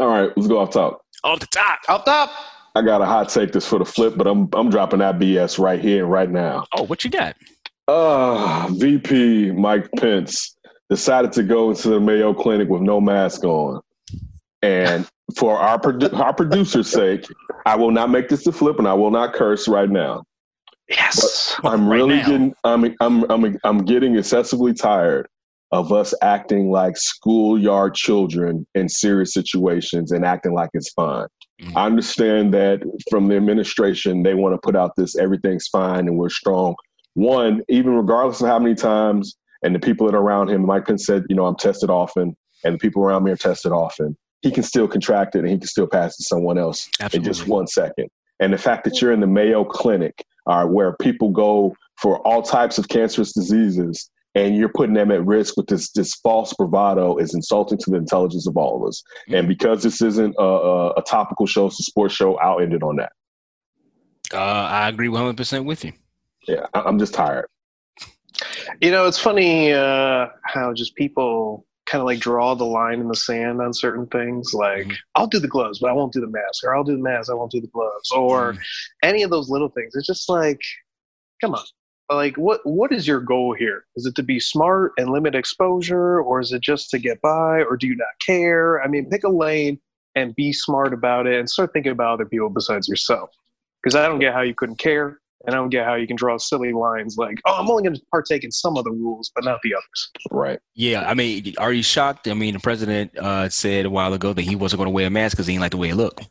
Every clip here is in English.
All right, let's go off top. Off the top. Up top. I got a hot take this for the flip, but I'm I'm dropping that BS right here and right now. Oh, what you got? Uh, VP Mike Pence decided to go into the Mayo Clinic with no mask on. And for our produ- our producer's sake, I will not make this a flip and I will not curse right now. Yes. I'm Right really now. getting I'm I'm I'm I'm getting excessively tired of us acting like schoolyard children in serious situations and acting like it's fine. Mhm. I understand that from the administration they want to put out this everything's fine and we're strong. One, even regardless of how many times and the people that are around him, Mike Pence said, you know, I'm tested often and the people around me are tested often. He can still contract it and he can still pass it to someone else in just one second. And the fact that you're in the Mayo Clinic, uh, where people go for all types of cancerous diseases, and you're putting them at risk with this this false bravado is insulting to the intelligence of all of us. And because this isn't a, a, a topical show, it's a sports show, I'll end it on that. Uh, I agree 100% with you. Yeah, I, I'm just tired. You know, it's funny uh, how just people kind of like draw the line in the sand on certain things. Like, Mhm. I'll do the gloves, but I won't do the mask, or I'll do the mask, I won't do the gloves, or Mhm. any of those little things. It's just like, come on. Like, what what is your goal here? Is it to be smart and limit exposure, or is it just to get by, or do you not care? I mean, pick a lane and be smart about it, and start thinking about other people besides yourself. Because I don't get how you couldn't care, and I don't get how you can draw silly lines like, "Oh, I'm only going to partake in some of the rules, but not the others." Right. Yeah, I mean, are you shocked? I mean, the president uh, said a while ago that he wasn't going to wear a mask because he didn't like the way it looked.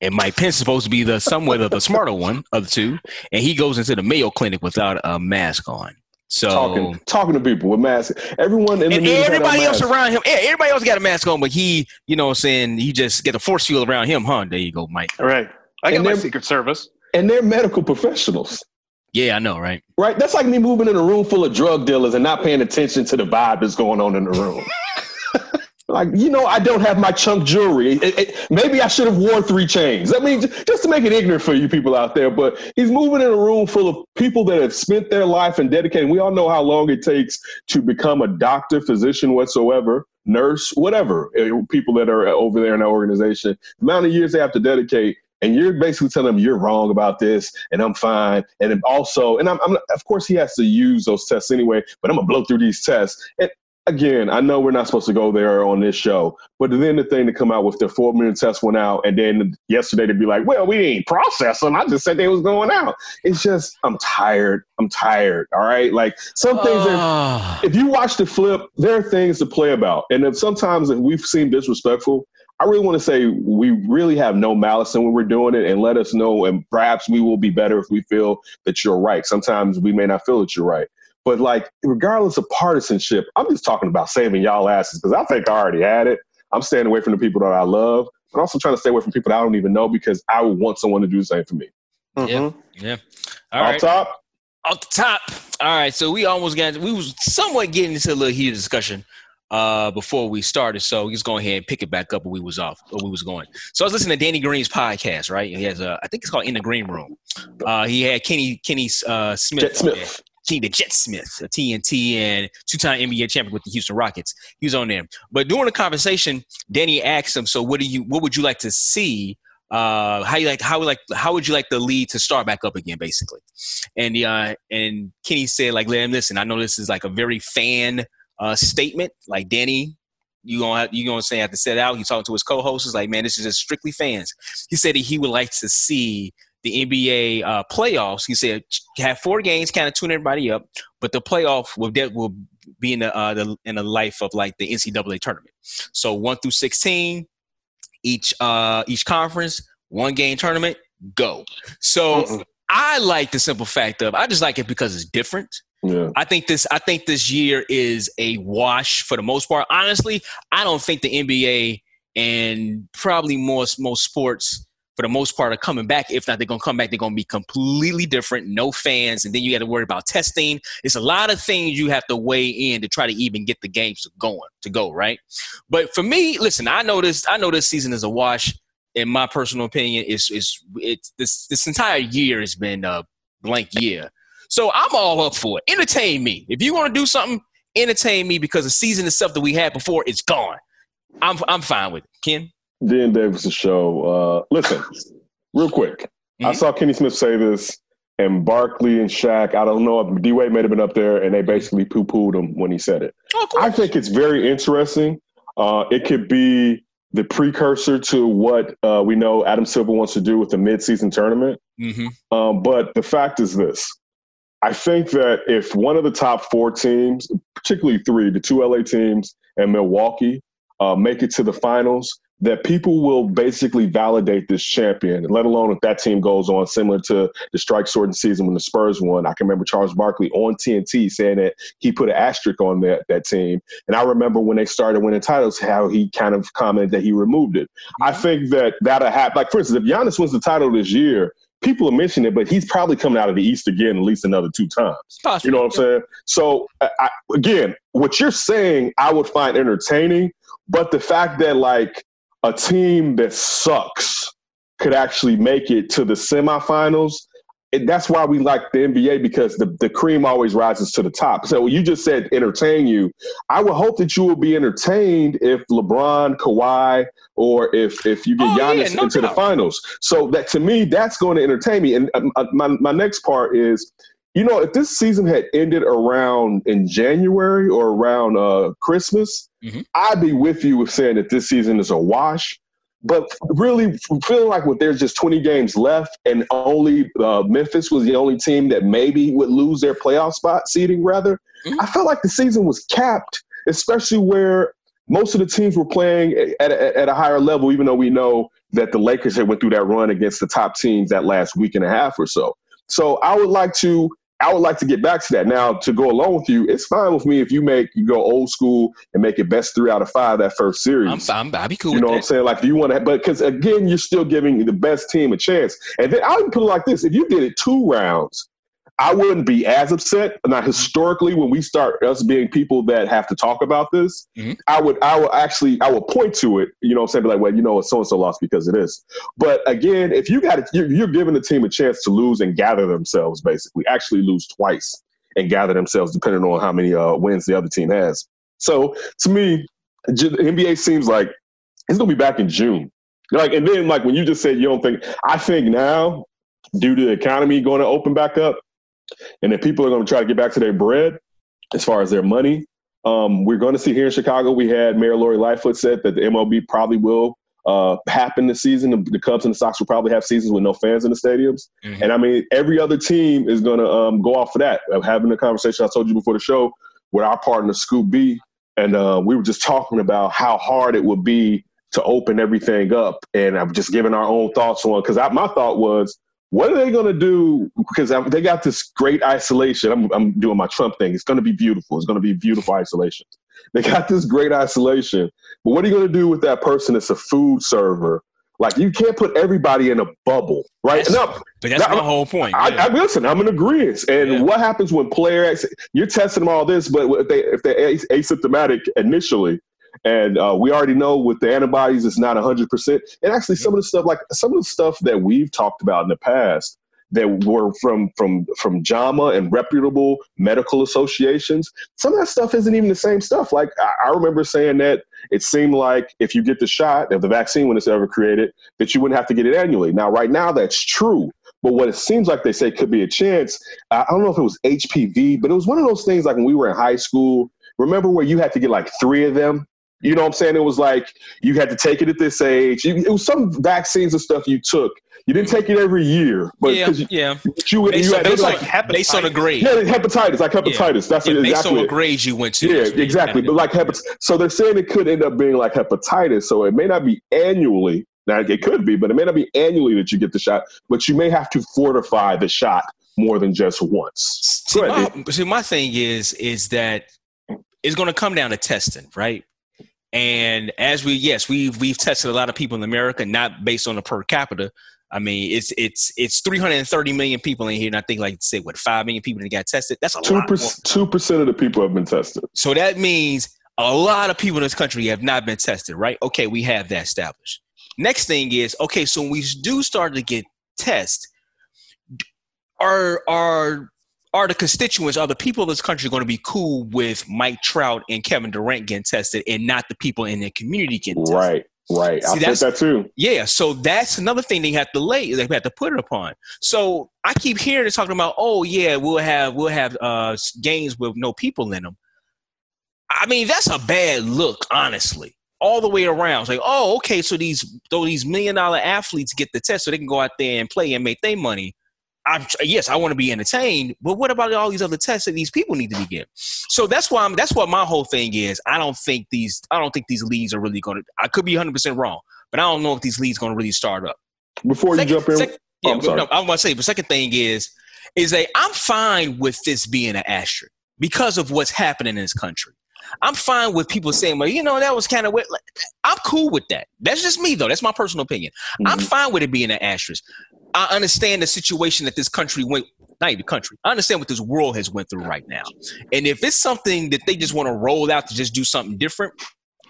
And Mike Pence is supposed to be the somewhat of the smarter one of the two, and he goes into the Mayo Clinic without a mask on. So Talking talking to people with masks. Everyone in the and news everybody else around him, yeah, everybody else got a mask on, but he, you know, what I'm saying he just get a force field around him, huh? There you go, Mike. All right, I got And my Secret Service. and they're medical professionals. Yeah, I know, right? Right? That's like me moving in a room full of drug dealers and not paying attention to the vibe that's going on in the room. like, you know, I don't have my chunk jewelry. It- it- maybe I should have worn three chains. I mean, just to make it ignorant for you people out there. But he's moving in a room full of people that have spent their life and dedicated. We all know how long it takes to become a doctor, physician, whatsoever, nurse, whatever. eh, People that are over there in that organization, the amount of years they have to dedicate and you're basically telling them you're wrong about this and I'm fine. And also, and I'm, I'm of course he has to use those tests anyway, but I'm gonna blow through these tests. And again, I know we're not supposed to go there on this show, but then the thing to come out with the four million test went out, and then yesterday to be like, well, we ain't process them. I just said they was going out. It's just I'm tired. I'm tired. All right, like some things are Ah. if you watch the flip, there are things to play about. And if sometimes if we've seemed disrespectful, I really want to say we really have no malice in when we're doing it and let us know. And perhaps we will be better if we feel that you're right. Sometimes we may not feel that you're right. But like, regardless of partisanship, I'm just talking about saving y'all asses because I think I already had it. I'm staying away from the people that I love, but also trying to stay away from people that I don't even know because I would want someone to do the same for me. Yeah. Mhm. Yeah. All Off right. top, off the top. All right, so we almost got we was somewhat getting into a little heated discussion uh before we started. So we just go ahead and pick it back up where we was off, where we was going. So I was listening to Danny Green's podcast, right? He has a I think it's called In the Green Room. Uh he had Kenny Kenny uh Smith, Jet. Smith. Kenny the Jet Smith, a TNT and two-time NBA champion with the Houston Rockets. He was on there. But during the conversation, Danny asked him, "So what do you what would you like to see uh, how you like how like how would you like the lead to start back up again, basically? And uh, and Kenny said like, let him listen. I know this is like a very fan uh, statement. Like Danny, you gonna have, you gonna say have to set out. He talking to his co-hosts. Like, man, this is just strictly fans. He said he would like to see the NBA uh, playoffs. He said have four games, kind of tune everybody up, but the playoff will de- will be in the, uh, the in the life of like the NCAA tournament. So one through sixteen each uh each conference, one game tournament, go. So Mm-mm. I like the simple fact of I just like it because it's different. Yeah. I think this I think this year is a wash for the most part. Honestly, I don't think the NBA and probably most most sports for the most part are coming back. If not, they're gonna come back. They're gonna be completely different. No fans, and then you got to worry about testing. It's a lot of things you have to weigh in to try to even get the games going to go right. But for me, listen, I know this. I know this season is a wash. In my personal opinion, is is it's this this entire year has been a blank year. So I'm all up for it. Entertain me. If you want to do something, entertain me because the season itself that we had before is gone. I'm I'm fine with it. Ken. Dan Davis' show. Uh, listen, real quick. Mm-hmm. I saw Kenny Smith say this, and Barkley and Shaq. I don't know if D Wade may have been up there, and they basically poo pooed him when he said it. Oh, I think it's very interesting. Uh, it could be the precursor to what uh, we know Adam Silver wants to do with the midseason tournament. Mm-hmm. Um, but the fact is this I think that if one of the top four teams, particularly three, the two LA teams and Milwaukee, uh, make it to the finals, that people will basically validate this champion, let alone if that team goes on similar to the strike sorting season when the Spurs won. I can remember Charles Barkley on TNT saying that he put an asterisk on that, that team. And I remember when they started winning titles, how he kind of commented that he removed it. I mm-hmm. think that that'll happen. Like, for instance, if Giannis wins the title this year, people are mentioning it, but he's probably coming out of the East again at least another two times. Possibly. You know what I'm saying? So, I, again, what you're saying, I would find entertaining, but the fact that, like, a team that sucks could actually make it to the semifinals. And that's why we like the NBA because the, the cream always rises to the top. So you just said entertain you. I would hope that you will be entertained if LeBron, Kawhi, or if if you get oh, Giannis yeah, no into doubt. the finals. So that to me, that's going to entertain me. And uh, my my next part is you know, if this season had ended around in January or around uh, Christmas, mm-hmm. I'd be with you with saying that this season is a wash. But really, feeling like with there's just 20 games left, and only uh, Memphis was the only team that maybe would lose their playoff spot seeding. Rather, mm-hmm. I felt like the season was capped, especially where most of the teams were playing at a, at a higher level. Even though we know that the Lakers had went through that run against the top teams that last week and a half or so. So I would like to I would like to get back to that. Now, to go along with you, it's fine with me if you make you go old school and make it best three out of five that first series. I'm fine. I'll be cool. You know what I'm saying? Like, do you want to? But because again, you're still giving the best team a chance. And then I would put it like this: if you did it two rounds, I wouldn't be as upset. Now, historically, when we start us being people that have to talk about this, mm-hmm. I would, I would actually, I would point to it. You know, I'm saying like, well, you know, it's so and so lost because of this. But again, if you got, you're, you're giving the team a chance to lose and gather themselves, basically, actually lose twice and gather themselves, depending on how many uh, wins the other team has. So to me, the NBA seems like it's gonna be back in June. Like, and then like when you just said you don't think, I think now, due to the economy going to open back up and if people are going to try to get back to their bread as far as their money. Um, we're going to see here in Chicago, we had Mayor Lori Lightfoot said that the MLB probably will uh, happen this season. The, the, Cubs and the Sox will probably have seasons with no fans in the stadiums. Mm-hmm. And I mean, every other team is going to um, go off of that. I'm having a conversation I told you before the show with our partner, Scoop B. And uh, we were just talking about how hard it would be to open everything up. And I'm just giving our own thoughts on, because my thought was, what are they going to do? Because they got this great isolation. I'm, I'm doing my Trump thing. It's going to be beautiful. It's going to be beautiful isolation. They got this great isolation. But what are you going to do with that person that's a food server? Like you can't put everybody in a bubble, right? That's, no, but that's my whole point. I, I, listen. I'm in agreement. And yeah. what happens when player X, you're testing them all this, but if they if they're asymptomatic initially, and uh, we already know with the antibodies, it's not 100%. And actually, some of the stuff, like some of the stuff that we've talked about in the past, that were from from from JAMA and reputable medical associations. Some of that stuff isn't even the same stuff. Like I, I, remember saying that it seemed like if you get the shot, of the vaccine when it's ever created, that you wouldn't have to get it annually. Now, right now, that's true. But what it seems like they say could be a chance. I don't know if it was HPV, but it was one of those things like when we were in high school. Remember where you had to get like three of them you know what I'm saying? It was like you had to take it at this age. it was some vaccines and stuff you took. You didn't take it every year, but yeah, you, yeah. You, based, you had, based, like, on, based on a grade. Yeah, hepatitis, like hepatitis. Yeah. That's yeah, exactly based on what grade you went to. Yeah, exactly. But like hepatitis, so they're saying it could end up being like hepatitis. So it may not be annually. Now it could be, but it may not be annually that you get the shot. But you may have to fortify the shot more than just once. See, my, see, my thing is is that it's going to come down to testing, right? And as we, yes, we've we've tested a lot of people in America, not based on the per capita. I mean, it's it's it's 330 million people in here, and I think like say what five million people that got tested. That's a two percent. Two percent of the people have been tested. So that means a lot of people in this country have not been tested, right? Okay, we have that established. Next thing is okay. So when we do start to get tests, are are are the constituents, are the people of this country going to be cool with Mike Trout and Kevin Durant getting tested and not the people in their community getting tested? Right. Right. See, I that's- that too. Yeah, so that's another thing they have to lay. They have to put it upon. So I keep hearing it talking about, oh yeah, we'll have we'll have uh, games with no people in them. I mean, that's a bad look, honestly, all the way around. It's like, oh, okay, so these though these million dollar athletes get the test, so they can go out there and play and make their money. I'm, yes, I want to be entertained, but what about all these other tests that these people need to be getting? So that's why I'm. That's what my whole thing is. I don't think these. I don't think these leads are really going to. I could be 100 percent wrong, but I don't know if these leads going to really start up. Before you jump in, sec- yeah, Oh, I'm but sorry. no, I want to say, but second thing is, is that I'm fine with this being an asterisk because of what's happening in this country. I'm fine with people saying, well, you know, that was kind of I'm cool with that. That's just me, though. That's my personal opinion. I'm Mhm. fine with it being an asterisk. I understand the situation that this country went, not even country. I understand what this world has went through right now. And if it's something that they just want to roll out to just do something different,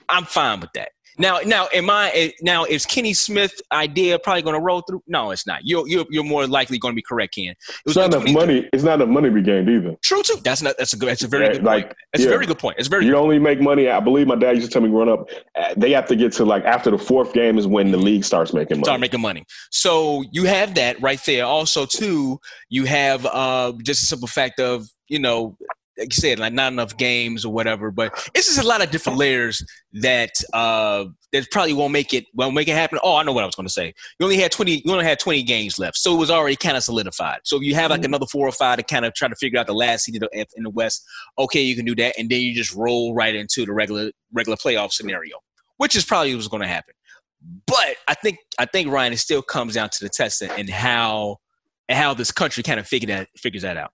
I'm fine with that. Now, now, am I eh, now? Is Kenny Smith idea probably going to roll through? No, it's not. You're you're, you're more likely going to be correct, Ken. It it's not enough 20 money. It's not enough money to be gained either. True too. That's not. That's a good. That's a very Yeah, good like, point. That's a very good point. It's very. You only make money. I believe my dad used to tell me growing up. uh, They have to get to like after the fourth game is when the league starts making money. start making money. So you have that right there. Also, too, you have uh, just a simple fact of you know, like you said, like not enough games or whatever. But it's just a lot of different layers that uh, that probably won't make it won't make it happen. Oh, I know what I was going to say. You only had twenty. You only had twenty games left, so it was already kind of solidified. So if you have like Mhm. another four or five to kind of try to figure out the last seed in the, West, okay, you can do that, and then you just roll right into the regular regular playoff scenario, which is probably what's going to happen. But I think I think Ryan, it still comes down to the test and- and how and how this country kind of figure that figures that out.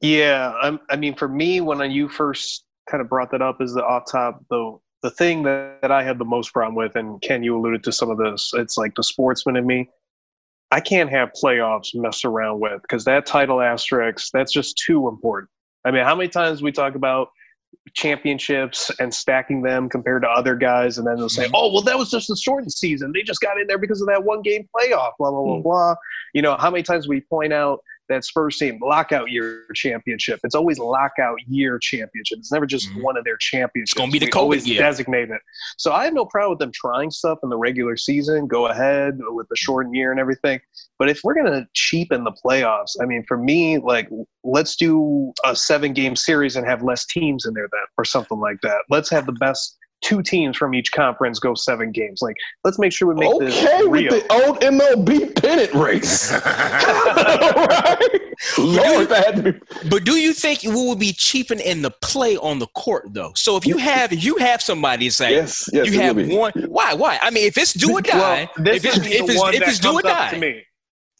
Yeah, I'm, I mean, for me, when I, you first kind of brought that up as the off top, the the thing that, that I had the most problem with, and Ken, you alluded to some of this, it's like the sportsman in me. I can't have playoffs messed around with because that title asterisk, that's just too important. I mean, how many times we talk about championships and stacking them compared to other guys, and then they'll say, Mhm. "Oh, well, that was just a shortened season. They just got in there because of that one game playoff." Blah blah blah Mm. blah. You know, how many times we point out that Spurs team lockout year championship? It's always lockout year championship. It's never just Mhm. one of their championships. It's gonna be the COVID always year. designate it. So I have no problem with them trying stuff in the regular season. Go ahead with the shortened year and everything. But if we're gonna cheapen the playoffs, I mean, for me, like let's do a seven game series and have less teams in there then, or something like that. Let's have the best two teams from each conference go seven games. Like, let's make sure we make Okay, this with the old MLB pennant race. right? Lord, that oh, had to be. But do you think we will be cheaping in the play on the court though? So if you have if you have somebody it's like Yes, yes. you have one why why? I mean if it's do or die, Well, if it's if it's, if it's do or comes up to die. me.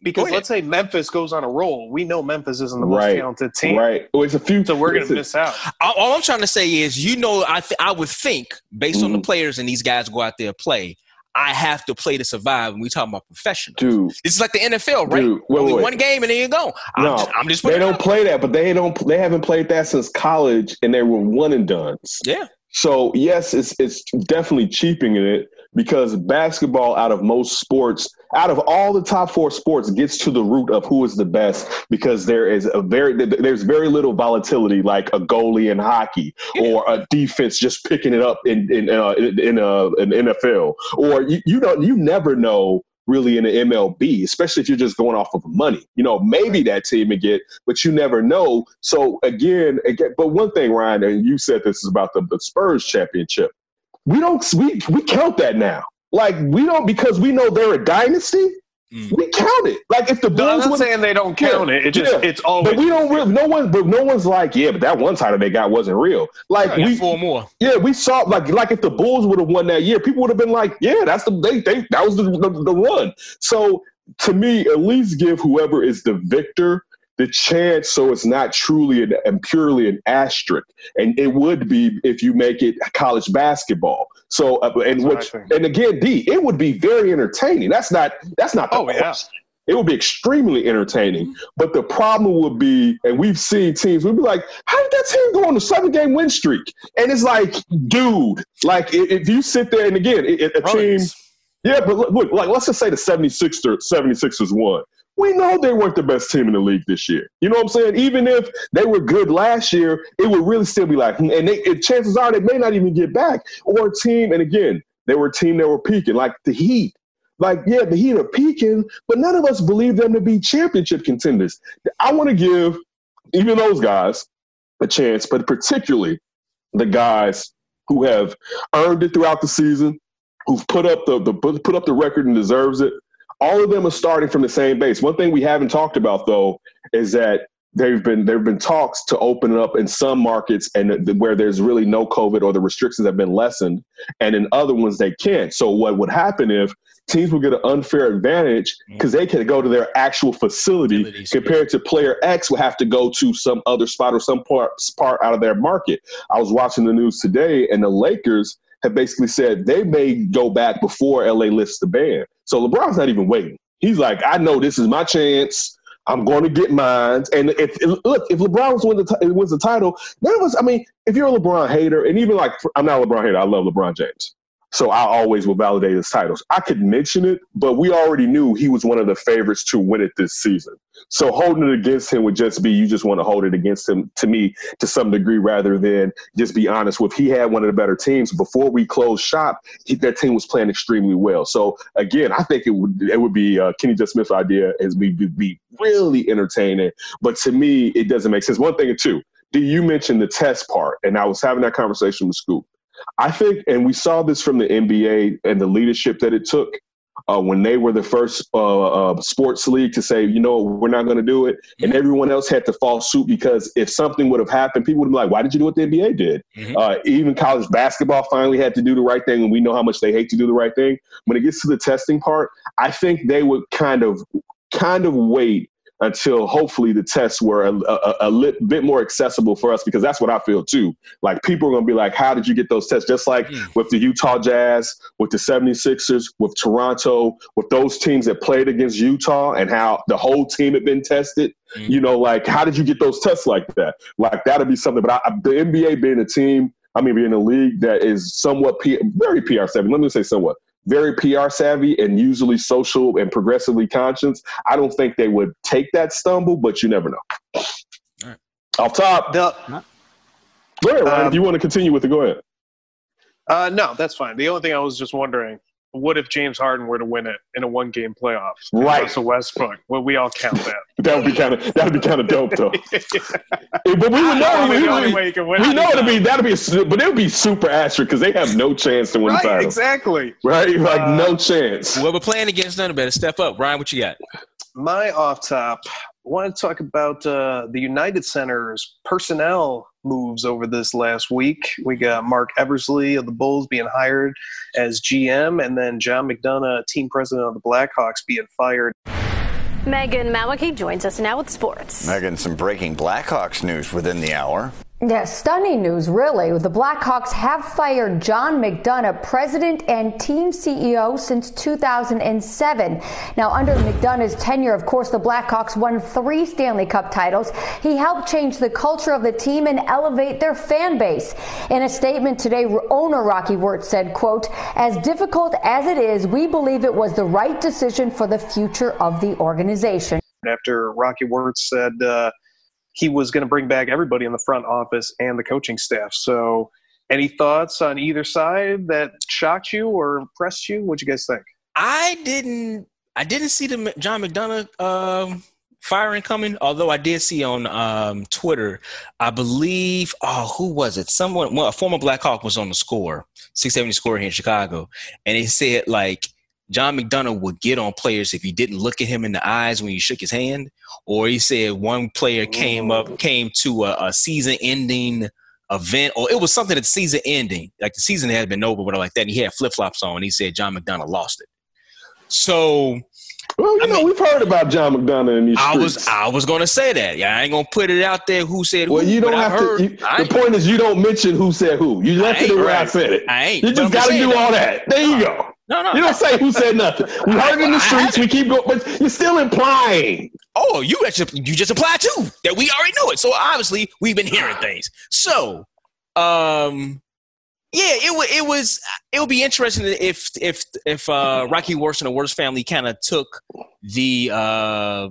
Because ahead. let's say Memphis goes on a roll, we know Memphis isn't the most Right, talented team, Right. Well, it's a few. so we're going to miss out. All, all I'm trying to say is, you know, I th- I would think based on the Mhm. players and these guys go out there and play, I have to play to survive. And we talk about professional, Dude, this is like the NFL, right? dude. Wait, Only wait, one game and then you go. I'm No, just, I'm just They don't play that, but they don't. They haven't played that since college, and they were one and done. Yeah. So yes, it's it's definitely cheapening it because basketball, out of most sports, out of all the top four sports, gets to the root of who is the best because there is a very there's very little volatility like a goalie in hockey or a defense just picking it up in in uh, in, in uh, an NFL or you you don't you never know really in the MLB, especially if you're just going off of money. You know, maybe that team would get, but you never know. So again, again, but one thing, Ryan, and you said this is about the, the Spurs championship. We don't we we count that now. Like we don't because we know they're a dynasty. Mm. We count it. Like if the No, I'm Bulls not would saying they don't count Yeah, it. It just yeah. it's always but we don't really no one but no one's like, yeah, but that one title they got wasn't real. Like Yeah, we four more. yeah, we saw like like if the Bulls would have won that year, people would have been like, yeah, that's the they, they that was the, the the run. So to me, at least give whoever is the victor the chance, so it's not truly an, and purely an asterisk, and it would be if you make it college basketball. So uh, and which and again, D, it would be very entertaining. That's not that's not the Oh, yeah. It would be extremely entertaining. But the problem would be, and we've seen teams, we'd be like, how did that team go on a seven game win streak? And it's like, dude, like if, you sit there and again, a team, yeah, but look, look, like let's just say the 76ers, 76ers won. We know they weren't the best team in the league this year. You know what I'm saying? Even if they were good last year, it would really still be like, and they, it, chances are they may not even get back. Or a team, and again, they were a team that were peaking, like the Heat. Like, yeah, the Heat are peaking, but none of us believe them to be championship contenders. I want to give even those guys a chance, but particularly the guys who have earned it throughout the season, who've put up the, the put up the record and deserves it. All of them are starting from the same base. One thing we haven't talked about though is that there've been there've been talks to open up in some markets and where there's really no COVID or the restrictions have been lessened, and in other ones they can't. So what would happen if teams would get an unfair advantage mm. because they can go to their actual facility Facilities, compared to player X would have to go to some other spot or some part, part out of their market. I was watching the news today, and the Lakers have basically said they may go back before LA lifts the ban. So LeBron's not even waiting. He's like, I know this is my chance. I'm going to get mine. And if, look, if LeBron wins the, t- wins the title, none of us. I mean, if you're a LeBron hater, and even like I'm not a LeBron hater, I love LeBron James. So I always will validate his titles. I could mention it, but we already knew he was one of the favorites to win it this season. So holding it against him would just be you just want to hold it against him to me to some degree rather than just be honest with he had one of the better teams before we closed shop. He, that team was playing extremely well. So again, I think it would it would be uh, Kenny just Smith's idea as we be, be really entertaining. But to me, it doesn't make sense. One thing or two. Do you mention the test part? And I was having that conversation with Scoop. I think, and we saw this from the NBA and the leadership that it took uh, when they were the first uh, uh, sports league to say, you know, we're not going to do it, and everyone else had to fall suit because if something would have happened, people would be like, why did you do what the NBA did? Mm-hmm. Uh, even college basketball finally had to do the right thing, and we know how much they hate to do the right thing. When it gets to the testing part, I think they would kind of kind of wait until hopefully the tests were a, a, a bit more accessible for us because that's what I feel too. Like people are going to be like, how did you get those tests? Just like mm. with the Utah Jazz, with the 76ers, with Toronto, with those teams that played against Utah and how the whole team had been tested. Mm. You know, like how did you get those tests like that? Like that'd be something. But I, the NBA being a team, I mean, being a league that is somewhat P, very PR seven. Let me say somewhat very PR savvy and usually social and progressively conscious, I don't think they would take that stumble, but you never know. All right. Off top. The, go ahead, Ryan. Um, if you want to continue with it, go ahead. Uh, no, that's fine. The only thing I was just wondering what if James Harden were to win it in a one game playoff? Right. Russell Westbrook. Well, we all count that. that would be kind of that would be kind of dope though. but we would know. We, we, we know it'd be that'd be, a, but it would be super asterisk because they have no chance to win right, the title. Exactly. Right. Like uh, no chance. Well, we're playing against none better. Step up, Ryan. What you got? My off top. I want to talk about uh, the United Center's personnel moves over this last week. We got Marc Eversley of the Bulls being hired as GM, and then John McDonough, team president of the Blackhawks, being fired. Megan Mawicki joins us now with sports. Megan, some breaking Blackhawks news within the hour. Yeah, stunning news, really. The Blackhawks have fired John McDonough, president and team CEO since 2007. Now, under McDonough's tenure, of course, the Blackhawks won three Stanley Cup titles. He helped change the culture of the team and elevate their fan base. In a statement today, owner Rocky Wirtz said, quote, as difficult as it is, we believe it was the right decision for the future of the organization. After Rocky Wirtz said, uh, he was going to bring back everybody in the front office and the coaching staff. So, any thoughts on either side that shocked you or impressed you? What'd you guys think? I didn't. I didn't see the John McDonough um, firing coming. Although I did see on um, Twitter, I believe. Oh, who was it? Someone. Well, a former Blackhawk was on the score, six seventy score here in Chicago, and he said like John McDonough would get on players if you didn't look at him in the eyes when you shook his hand, or he said one player came up came to a, a season-ending event, or it was something that's season-ending, like the season had been over, whatever like that. And he had flip-flops on. And he said John McDonough lost it. So well, you I know, mean, we've heard about John McDonough in these I was I was going to say that. Yeah, I ain't going to put it out there who said well, who. Well, you don't have heard, to. You, the point is, you don't mention who said who. You left it where right. I said it. I ain't. You just got to do that. all that. There you uh, go. No, no. You don't say who said nothing. We heard it in the streets. We keep going, but you're still implying. Oh, you actually you just implied too that we already know it. So obviously we've been hearing things. So, um, yeah, it it was it would be interesting if if if uh, Rocky Wirtz and the Wirtz family kind of took the uh,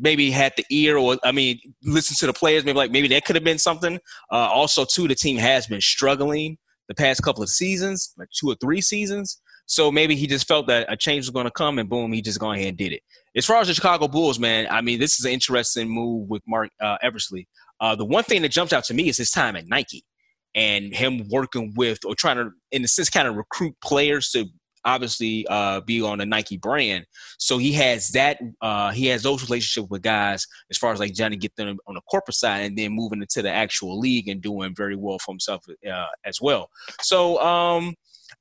maybe had the ear or I mean listen to the players maybe like maybe that could have been something. Uh, also, too, the team has been struggling the past couple of seasons, like two or three seasons. So maybe he just felt that a change was going to come, and boom, he just gone ahead and did it. As far as the Chicago Bulls, man, I mean, this is an interesting move with Marc uh, Eversley. Uh, the one thing that jumps out to me is his time at Nike and him working with or trying to, in a sense, kind of recruit players to obviously uh, be on the Nike brand. So he has that. Uh, he has those relationships with guys as far as like trying to get them on the corporate side, and then moving into the actual league and doing very well for himself uh, as well. So um,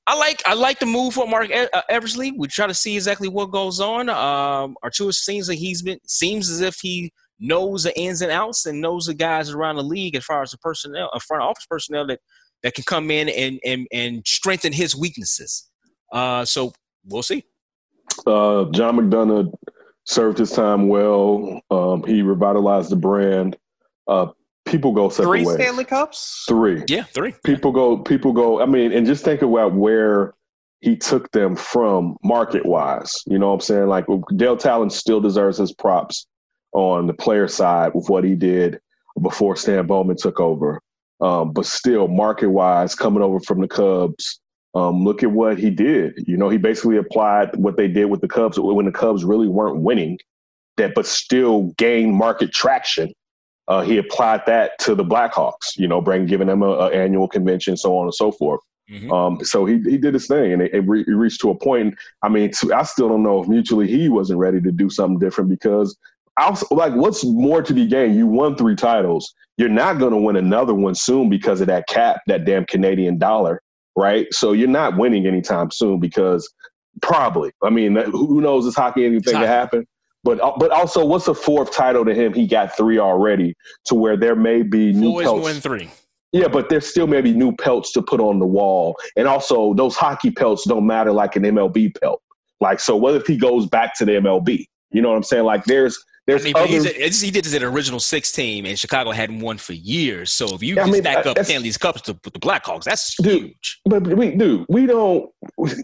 I like I like the move for Marc uh, Eversley. We try to see exactly what goes on. Um, Arturas seems like he's been seems as if he knows the ins and outs and knows the guys around the league as far as the personnel, uh, front office personnel that that can come in and and and strengthen his weaknesses. Uh, so we'll see. Uh, John McDonough served his time well. Um, he revitalized the brand. Uh, people go separate three ways. Stanley Cups. Three. Yeah, three. People go. People go. I mean, and just think about where he took them from market wise. You know what I'm saying? Like Dale Tallon still deserves his props on the player side with what he did before Stan Bowman took over. Um, but still, market wise, coming over from the Cubs, um, look at what he did. You know, he basically applied what they did with the Cubs when the Cubs really weren't winning, that but still gained market traction. Uh, he applied that to the Blackhawks. You know, bring giving them an annual convention, so on and so forth. Mm-hmm. Um, so he he did his thing, and it, it, re- it reached to a point. I mean, to, I still don't know if mutually he wasn't ready to do something different because I was, like, what's more to be gained? You won three titles. You're not going to win another one soon because of that cap, that damn Canadian dollar right? So you're not winning anytime soon because probably. I mean, who knows? It's hockey. Anything to happen. But uh, but also, what's a fourth title to him? He got three already, to where there may be new Four pelts. Is three. Yeah, but there still may be new pelts to put on the wall, and also those hockey pelts don't matter like an MLB pelt. Like, so what if he goes back to the MLB? You know what I'm saying? Like, there's there's I mean, other, he did this in an original six team, and Chicago hadn't won for years. So if you yeah, I mean, back up Stanley's Cups to, the Blackhawks, that's dude, huge. But we, dude, we don't.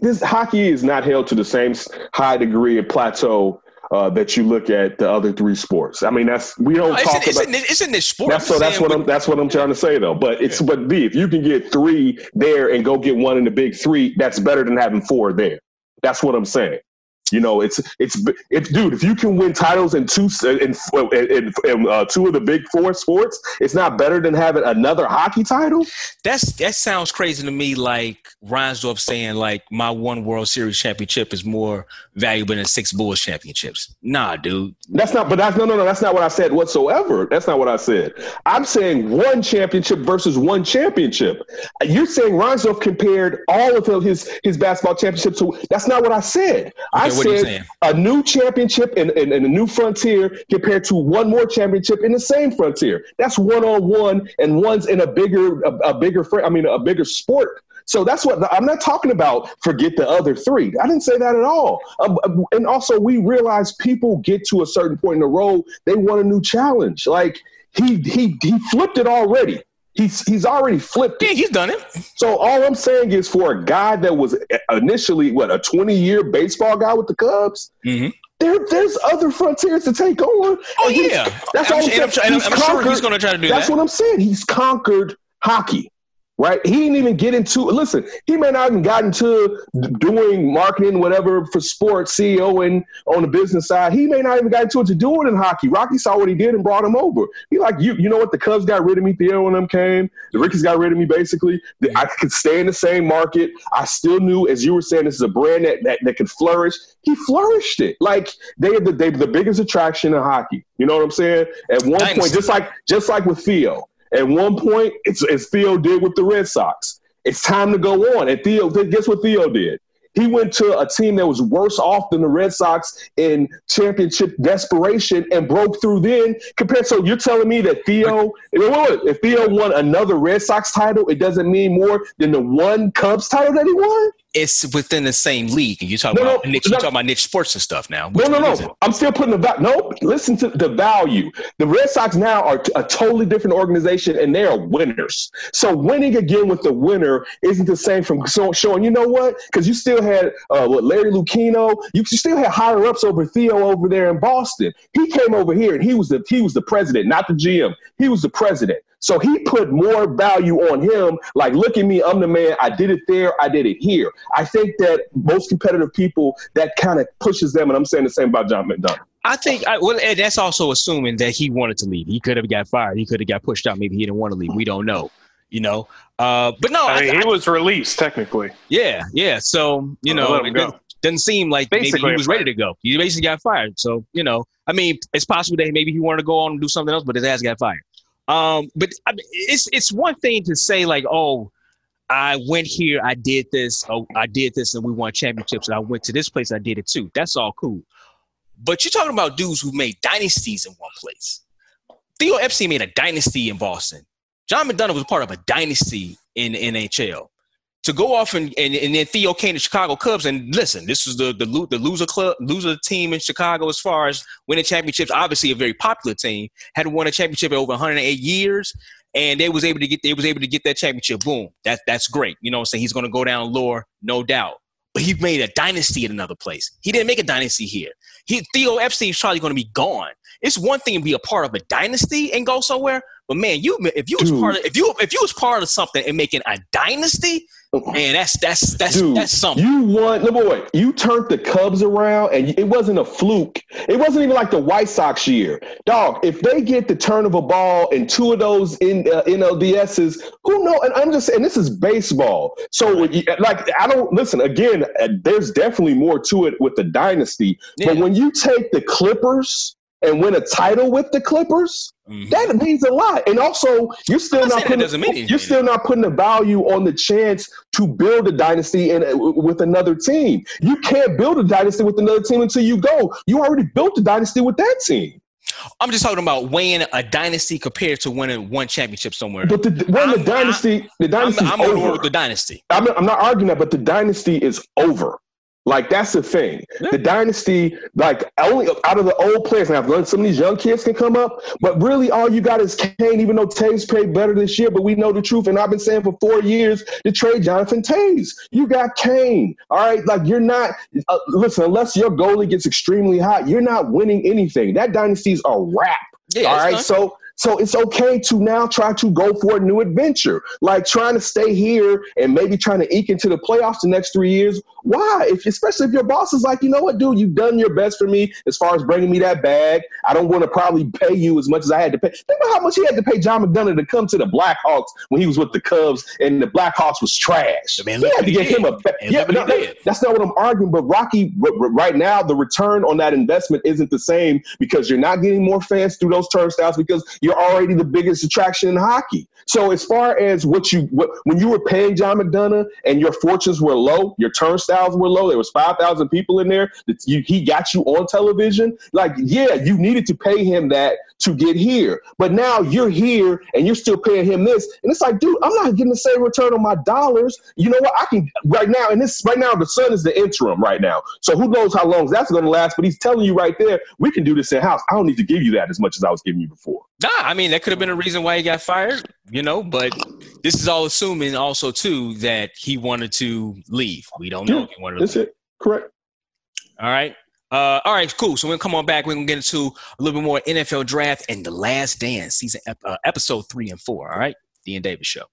This hockey is not held to the same high degree of plateau uh, that you look at the other three sports. I mean, that's we don't no, talk it's, about. It's, in this sport. That's, so that's what I'm. That's what I'm trying to say, though. But it's yeah. but B, if you can get three there and go get one in the big three, that's better than having four there. That's what I'm saying. You know, it's it's it's dude. If you can win titles in two in, in, in uh, two of the big four sports, it's not better than having another hockey title. That's that sounds crazy to me. Like Reinsdorf saying, like my one World Series championship is more valuable than six Bulls championships. Nah, dude. That's not. But that's no, no, no. That's not what I said whatsoever. That's not what I said. I'm saying one championship versus one championship. You're saying Reinsdorf compared all of his his basketball championships to. That's not what I said. Okay, I said a new championship and, and, and, a new frontier compared to one more championship in the same frontier. That's one on one, and one's in a bigger a, a bigger I mean a bigger sport. So that's what I'm not talking about. Forget the other three. I didn't say that at all. Um, um, and also, we realize people get to a certain point in the road, they want a new challenge. Like he he he flipped it already. He's he's already flipped. It. Yeah, he's done it. So all I'm saying is, for a guy that was initially what a 20 year baseball guy with the Cubs, mm-hmm. there there's other frontiers to take on. Oh yeah, that's I'm, all I'm, saying. I'm, I'm, I'm sure he's going to try to do that's that. That's what I'm saying. He's conquered hockey right? He didn't even get into. Listen, he may not even got into doing marketing, whatever for sports, CEO and on the business side. He may not even got into it to do it in hockey. Rocky saw what he did and brought him over. He like you. You know what? The Cubs got rid of me. Theo when them came. The Rickies got rid of me. Basically, I could stay in the same market. I still knew, as you were saying, this is a brand that that, that could flourish. He flourished it. Like they are the they the biggest attraction in hockey. You know what I'm saying? At one point, just like just like with Theo at one point, it's as Theo did with the Red Sox. It's time to go on. And Theo, guess what Theo did? He went to a team that was worse off than the Red Sox in championship desperation and broke through then. Compared, so you're telling me that Theo, if Theo won another Red Sox title, it doesn't mean more than the one Cubs title that he won? It's within the same league. And you talk no, about no, niche, you talk about niche sports and stuff now. No, no, no. I'm still putting the value. No, listen to the value. The Red Sox now are a totally different organization, and they are winners. So winning again with the winner isn't the same from showing. You know what? Because you still had uh, what Larry Lucchino. You still had higher ups over Theo over there in Boston. He came over here, and he was the he was the president, not the GM. He was the president. So he put more value on him. Like, look at me, I'm the man. I did it there. I did it here. I think that most competitive people that kind of pushes them, and I'm saying the same about John McDonough. I think I, well, that's also assuming that he wanted to leave. He could have got fired. He could have got pushed out. Maybe he didn't want to leave. We don't know. You know, uh, but no, I mean, I, he was released technically. yeah, yeah. So you know, it doesn't, doesn't seem like Basically maybe he was ready to go. He basically got fired. So you know, I mean, it's possible that maybe he wanted to go on and do something else, but his ass got fired. Um, but I mean, it's it's one thing to say like, oh, I went here, I did this, oh, I did this, and we won championships, and I went to this place, I did it too. That's all cool. But you're talking about dudes who made dynasties in one place. Theo Epstein made a dynasty in Boston. John McDonough was part of a dynasty in the NHL. To go off and, and, and then Theo came to Chicago Cubs and listen, this is the the, the loser club loser team in Chicago as far as winning championships. Obviously, a very popular team had won a championship in over 108 years, and they was able to get they was able to get that championship. Boom, that that's great. You know, what I'm saying he's going to go down lower, no doubt. But he made a dynasty in another place. He didn't make a dynasty here. He, Theo Epstein's probably going to be gone. It's one thing to be a part of a dynasty and go somewhere, but man, you if you was part of if you if you was part of something and making a dynasty, man, that's that's that's Dude, that's something. You won, the boy. You turned the Cubs around, and it wasn't a fluke. It wasn't even like the White Sox year, dog. If they get the turn of a ball and two of those in uh, NLDSs, who know? And I'm just saying, this is baseball. So, like, I don't listen again. uh, There's definitely more to it with the dynasty, but when you take the Clippers and win a title with the Clippers, Mhm. that means a lot. And also, you're still I'm not putting mean you're still not putting the value on the chance to build a dynasty in, with another team. You can't build a dynasty with another team until you go. You already built a dynasty with that team. I'm just talking about weighing a dynasty compared to winning one championship somewhere. But the when the I'm- dynasty, the I'm, dynasty's I'm on board over. with the dynasty. I'm I'm not arguing that, but the dynasty is over. Like that's the thing. Yeah. The dynasty, like only out of the old players, now I've learned some of these young kids can come up, but really all you got is Kane. Even though Toews played better this year, but we know the truth, and I've been saying for four years to trade Jonathan Toews. You got Kane. All right, like you're not. Uh, listen, unless your goalie gets extremely hot, you're not winning anything. That dynasty's a wrap. Yeah, All it's so so it's okay to now try to go for a new adventure, like trying to stay here and maybe trying to eke into the playoffs the next three years. Why? If especially if your boss is like, you know what, dude, you've done your best for me as far as bringing me that bag. I don't want to probably pay you as much as I had to pay. Think about how much he had to pay John McDonough to come to the Blackhawks when he was with the Cubs, and the Blackhawks was trash. Man, he had to get him a. did. And yeah, but no, that- did. that's not what I'm arguing. But Rocky, r- r- right now, the return on that investment isn't the same because you're not getting more fans through those turnstiles because you're already the biggest attraction in hockey. So as far as what you what, when you were paying John McDonough and your fortunes were low, your turnstiles were low. There was five thousand people in there. That you, he got you on television. Like yeah, you needed to pay him that to get here. But now you're here and you're still paying him this. And it's like, dude, I'm not getting the same return on my dollars. You know what? I can right now, and this right now, the son is the interim right now. So who knows how long that's gonna last, but he's telling you right there, we can do this in house. I don't need to give you that as much as I was giving you before. I mean that could have been a reason why he got fired, you know. But this is all assuming also too that he wanted to leave. We don't know Yeah, if he wanted to. That's Leave. it. Correct. All right. Uh, all right, cool. So we'll come on back. We're gonna get into a little bit more NFL draft and the Last Dance season uh, episode three and four. All right, the and Davis show.